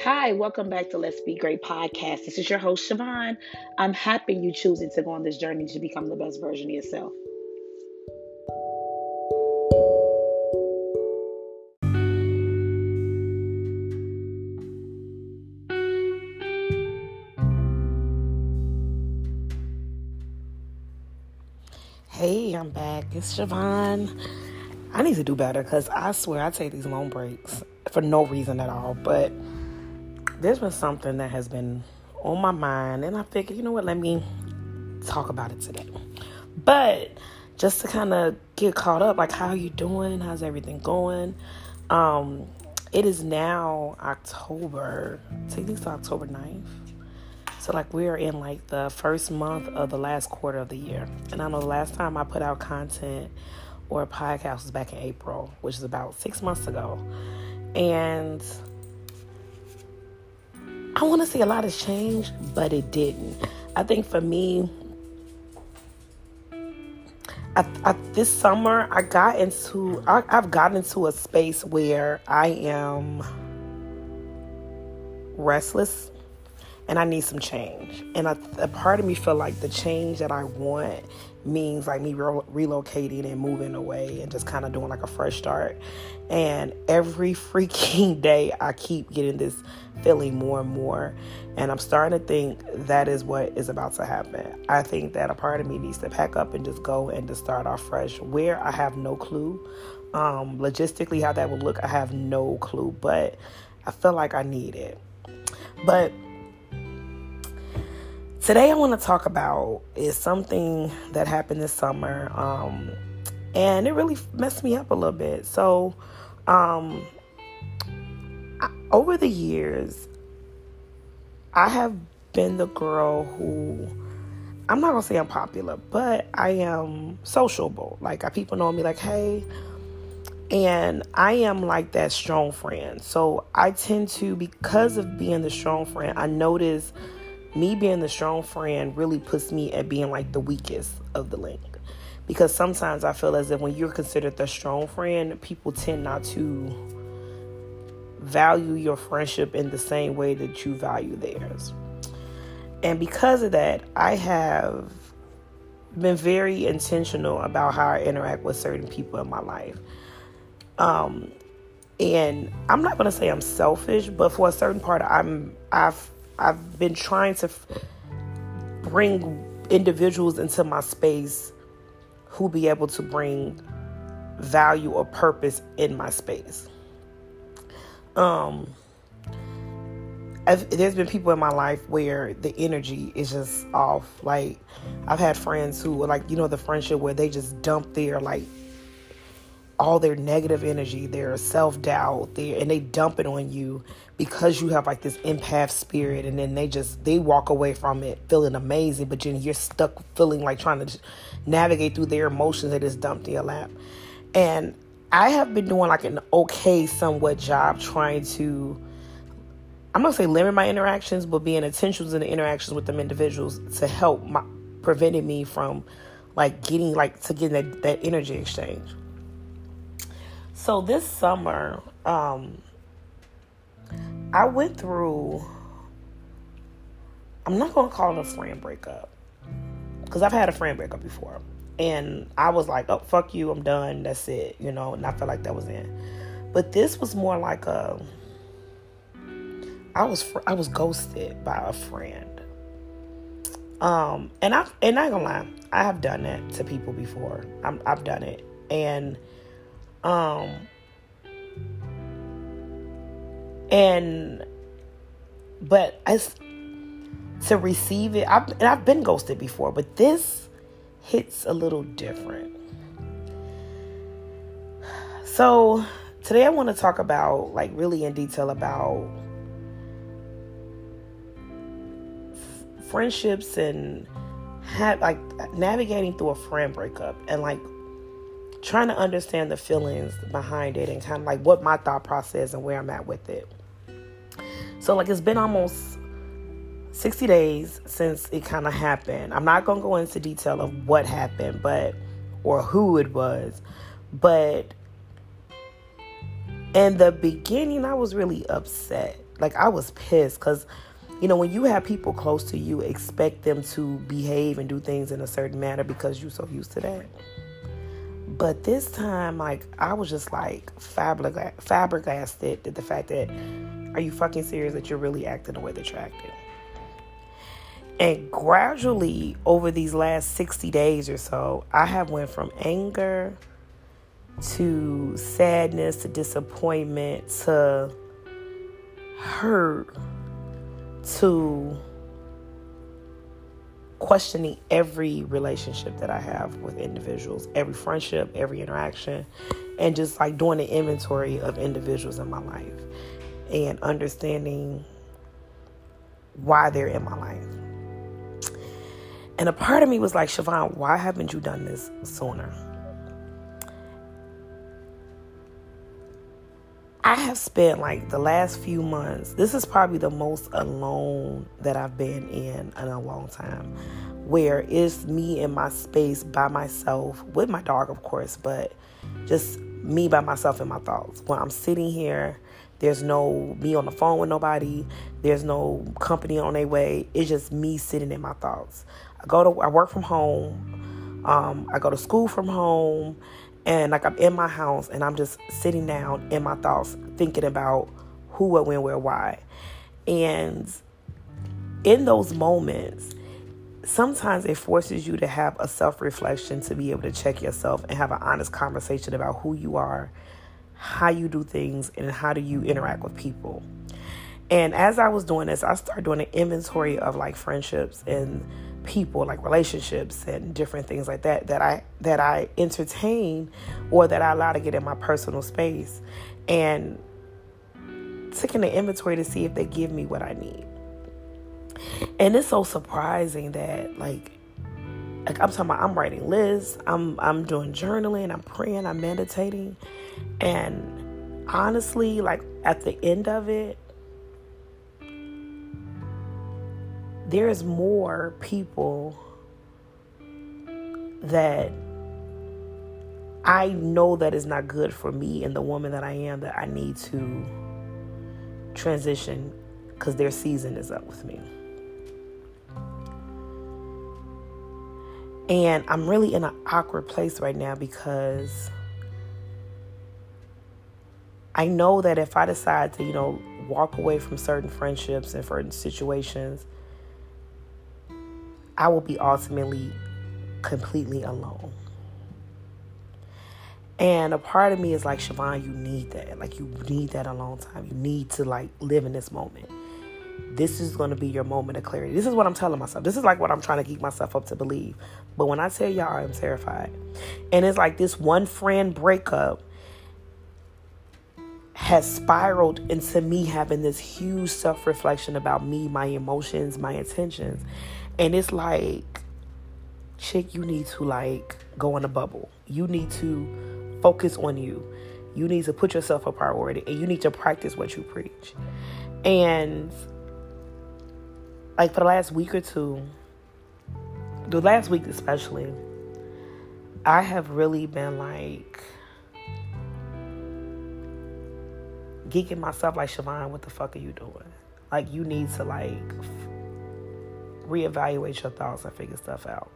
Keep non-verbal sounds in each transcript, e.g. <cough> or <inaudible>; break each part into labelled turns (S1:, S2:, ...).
S1: Hi, welcome back to Let's Be Great podcast. This is your host, Siobhan. I'm happy you choosing to go on this journey to become the best version of yourself. Hey, I'm back. It's Siobhan. I need to do better because I swear I take these long breaks for no reason at all. But there's been something that has been on my mind, and I figured, you know what, let me talk about it today. But just to kind of get caught up, like, how are you doing? How's everything going? Um, it is now October, it's October 9th. So, like, we're in like the first month of the last quarter of the year. And I know the last time I put out content or a podcast was back in April, which is about six months ago. And I want to say a lot has changed, but it didn't. I think for me, I, I, this summer I got into I, I've gotten into a space where I am restless and I need some change. And a, part of me feel like the change that I want means like me re- relocating and moving away and just kind of doing like a fresh start. And every <laughs> freaking day, I keep getting this feeling more and more. And I'm starting to think that is what is about to happen. I think that a part of me needs to pack up and just go and just start off fresh. Where I have no clue. Um, logistically, how that would look, I have no clue. But I feel like I need it. But Today, I want to talk about is something that happened this summer, um, and it really messed me up a little bit. So, um, I, over the years, I have been the girl who I'm not gonna say I'm popular, but I am sociable. Like, people know me, like, hey, and I am like that strong friend. So I tend to, because of being the strong friend, I notice me being the strong friend really puts me at being like the weakest of the link. Because sometimes I feel as if when you're considered the strong friend, people tend not to value your friendship in the same way that you value theirs. And because of that, I have been very intentional about how I interact with certain people in my life. Um, and I'm not to say I'm selfish, but for a certain part, I'm I've I've been trying to bring individuals into my space who be able to bring value or purpose in my space. Um, I've, there's been people in my life where the energy is just off. Like I've had friends who, like you know, the friendship where they just dump their like all their negative energy, their self doubt, their and they dump it on you because you have like this empath spirit, and then they just they walk away from it feeling amazing, but then you're stuck feeling like trying to navigate through their emotions that is dumped in your lap. And I have been doing like an okay, somewhat job trying to. I'm gonna say limit my interactions, but being intentional in the interactions with them individuals to help my preventing me from like getting like to getting that, that energy exchange. So this summer, um, I went through. I'm not gonna call it a friend breakup because I've had a friend breakup before, and I was like, "Oh fuck you, I'm done. That's it," you know, and I felt like that was it. But this was more like a. I was I was ghosted by a friend. Um, and I and I gonna lie, I have done that to people before. I'm, I've done it, and um, and but I to receive it, I've, and I've been ghosted before, but this hits a little different. So today I want to talk about, like, really in detail about f- friendships and have like navigating through a friend breakup and like trying to understand the feelings behind it and kind of like what my thought process and where I'm at with it. So, like, it's been almost 60 days since it kind of happened. I'm not going to go into detail of what happened, but or who it was, but in the beginning, I was really upset. like I was pissed because you know, when you have people close to you, expect them to behave and do things in a certain manner because you're so used to that. But this time, like, I was just like flabbergasted at the fact that, are you fucking serious that you're really acting the way that you're acting? And gradually, over these last 60 days or so, I have went from anger to sadness to disappointment to hurt to questioning every relationship that I have with individuals, every friendship, every interaction, and just like doing an inventory of individuals in my life and understanding why they're in my life. And a part of me was like, Siobhan, why haven't you done this sooner? I have spent like the last few months, this is probably the most alone that I've been in in a long time, where it's me in my space by myself, with my dog, of course, but just me by myself in my thoughts. When I'm sitting here, there's no me on the phone with nobody, there's no company on their way. It's just me sitting in my thoughts. I go to, I work from home, um, I go to school from home and like I'm in my house and I'm just sitting down in my thoughts thinking about who, what, when, where, why. And in those moments, sometimes it forces you to have a self reflection to be able to check yourself and have an honest conversation about who you are, how you do things, and how do you interact with people. And as I was doing this, I started doing an inventory of like friendships and people like relationships and different things like that that I that I entertain or that I allow to get in my personal space and taking the inventory to see if they give me what I need. And it's so surprising that like like I'm talking about I'm writing lists, I'm I'm doing journaling, I'm praying, I'm meditating and honestly like at the end of it there's more people that I know that is not good for me and the woman that I am that I need to transition because their season is up with me. And I'm really in an awkward place right now because I know that if I decide to, you know, walk away from certain friendships and certain situations, I will be ultimately completely alone. And a part of me is like, Siobhan, you need that. Like, you need that alone time. You need to, like, live in this moment. This is going to be your moment of clarity. This is what I'm telling myself. This is like what I'm trying to keep myself up to believe. But when I tell y'all, I'm terrified. And it's like this one friend breakup has spiraled into me having this huge self reflection about me, my emotions, my intentions. And it's like, chick, you need to like go in a bubble. You need to focus on you. You need to put yourself a priority and you need to practice what you preach. And like for the last week or two, the last week especially, I have really been like geeking myself like Siobhan, what the fuck are you doing? Like you need to like reevaluate your thoughts and figure stuff out.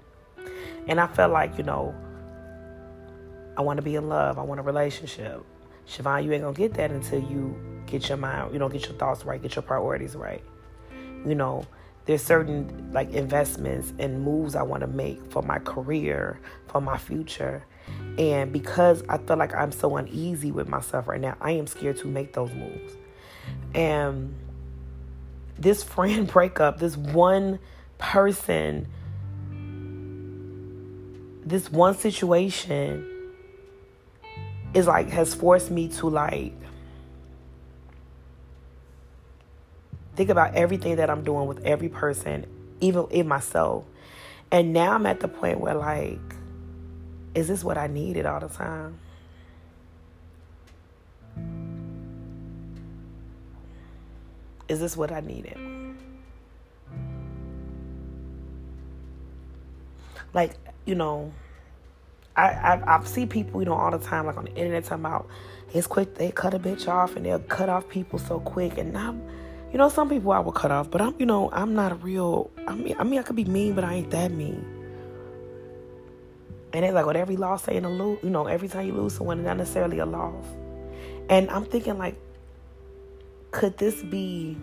S1: And I felt like, you know, I want to be in love. I want a relationship. Siobhan, you ain't gonna get that until you get your mind, you know, get your thoughts right, get your priorities right. You know, there's certain like investments and moves I want to make for my career, for my future. And because I feel like I'm so uneasy with myself right now, I am scared to make those moves. And this friend <laughs> breakup, this one person, this one situation is like has forced me to like think about everything that I'm doing with every person, even in myself. And now I'm at the point where like, is this what I needed all the time? Is this what I needed? Like, you know, I, I I see people, you know, all the time, like on the internet, talking about it's quick. They cut a bitch off, and they'll cut off people so quick. And I'm You know, some people I will cut off, but I'm, you know, I'm not a real. I mean, I mean, I could be mean, but I ain't that mean. And it's like with every loss ain't a lose. You know, every time you lose someone, it's not necessarily a loss. And I'm thinking like, could this be?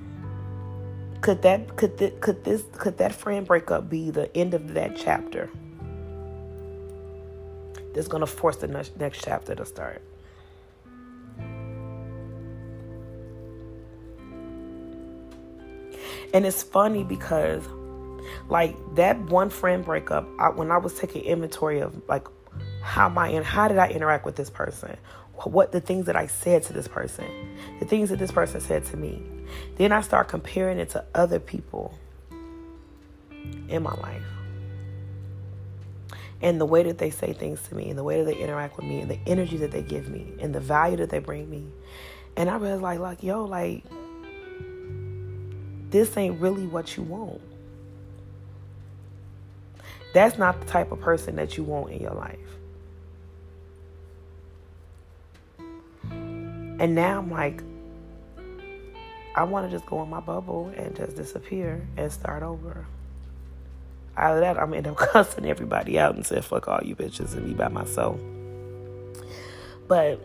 S1: Could that could th- could this could that friend breakup be the end of that chapter? That's gonna force the next, next chapter to start. And it's funny because, like that one friend breakup, I, when I was taking inventory of like how my and how did I interact with this person, what the things that I said to this person, the things that this person said to me, then I start comparing it to other people in my life. And the way that they say things to me, and the way that they interact with me, and the energy that they give me, and the value that they bring me. And I realized, like, like, yo, like, this ain't really what you want. That's not the type of person that you want in your life. And now I'm like, I want to just go in my bubble and just disappear and start over. Out of that, I'm end up <laughs> cussing everybody out and say, fuck all you bitches and be by myself. But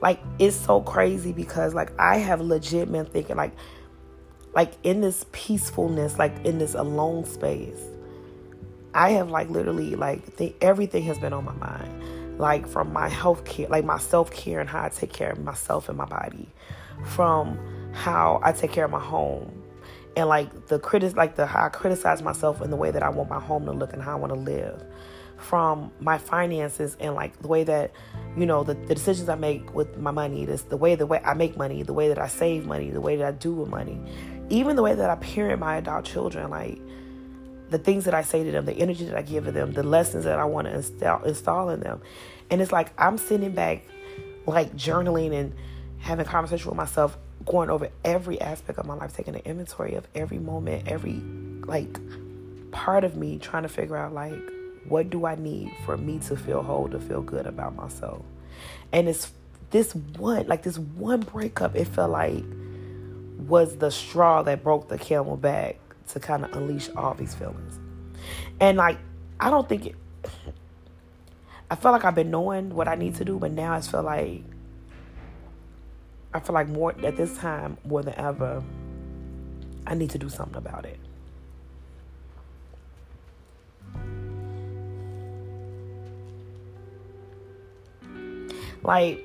S1: like it's so crazy because like I have legit been thinking like like in this peacefulness, like in this alone space, I have like literally like th- everything has been on my mind. Like from my health care, like my self care and how I take care of myself and my body, from how I take care of my home, and like the critic, like the how I criticize myself in the way that I want my home to look and how I want to live from my finances and like the way that you know the, the decisions i make with my money this the way the way i make money the way that i save money the way that i do with money even the way that i parent my adult children like the things that i say to them the energy that i give to them the lessons that i want to install, install in them. And it's like i'm sitting back like journaling and having conversation with myself going over every aspect of my life taking an inventory of every moment every like part of me trying to figure out like what do I need for me to feel whole, to feel good about myself? And it's this one, like this one breakup, it felt like was the straw that broke the camel back to kind of unleash all these feelings. And like, I don't think it, I feel like I've been knowing what I need to do, but now I feel like, I feel like more at this time, more than ever, I need to do something about it. Like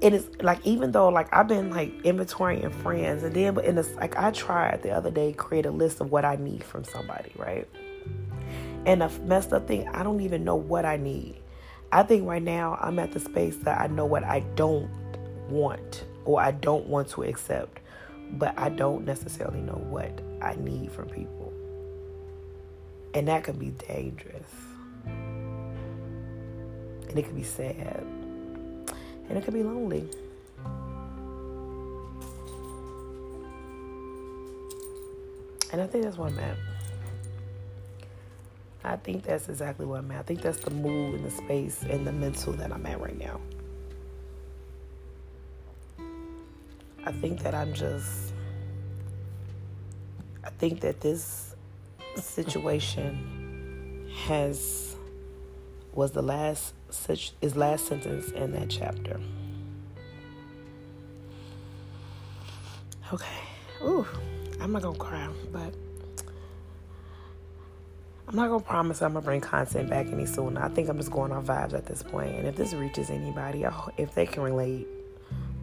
S1: it is like even though like I've been like inventorying friends and then but in this like I tried the other day create a list of what I need from somebody, right? And the messed up thing, I don't even know what I need. I think right now I'm at the space that I know what I don't want or I don't want to accept, but I don't necessarily know what I need from people. And that can be dangerous and it could be sad and it could be lonely. And I think that's what I'm at. I think that's exactly what I'm at. I think that's the mood and the space and the mental that I'm at right now. I think that I'm just, I think that this situation has, was the last such his last sentence in that chapter. Okay. Ooh, I'm not gonna cry, but I'm not gonna promise I'm gonna bring content back any sooner. I think I'm just going off vibes at this point. And if this reaches anybody, if they can relate,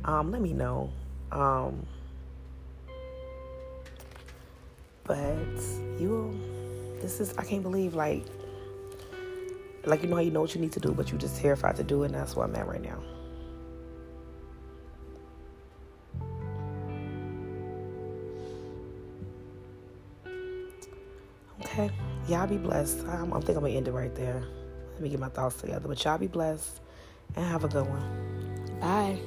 S1: um, let me know. Um, but you, this is I can't believe like like you know how you know what you need to do, but you're just terrified to do it, and that's where I'm at right now. Okay, y'all be blessed. I'm, I think I'm gonna end it right there. Let me get my thoughts together. But y'all be blessed and have a good one. Bye.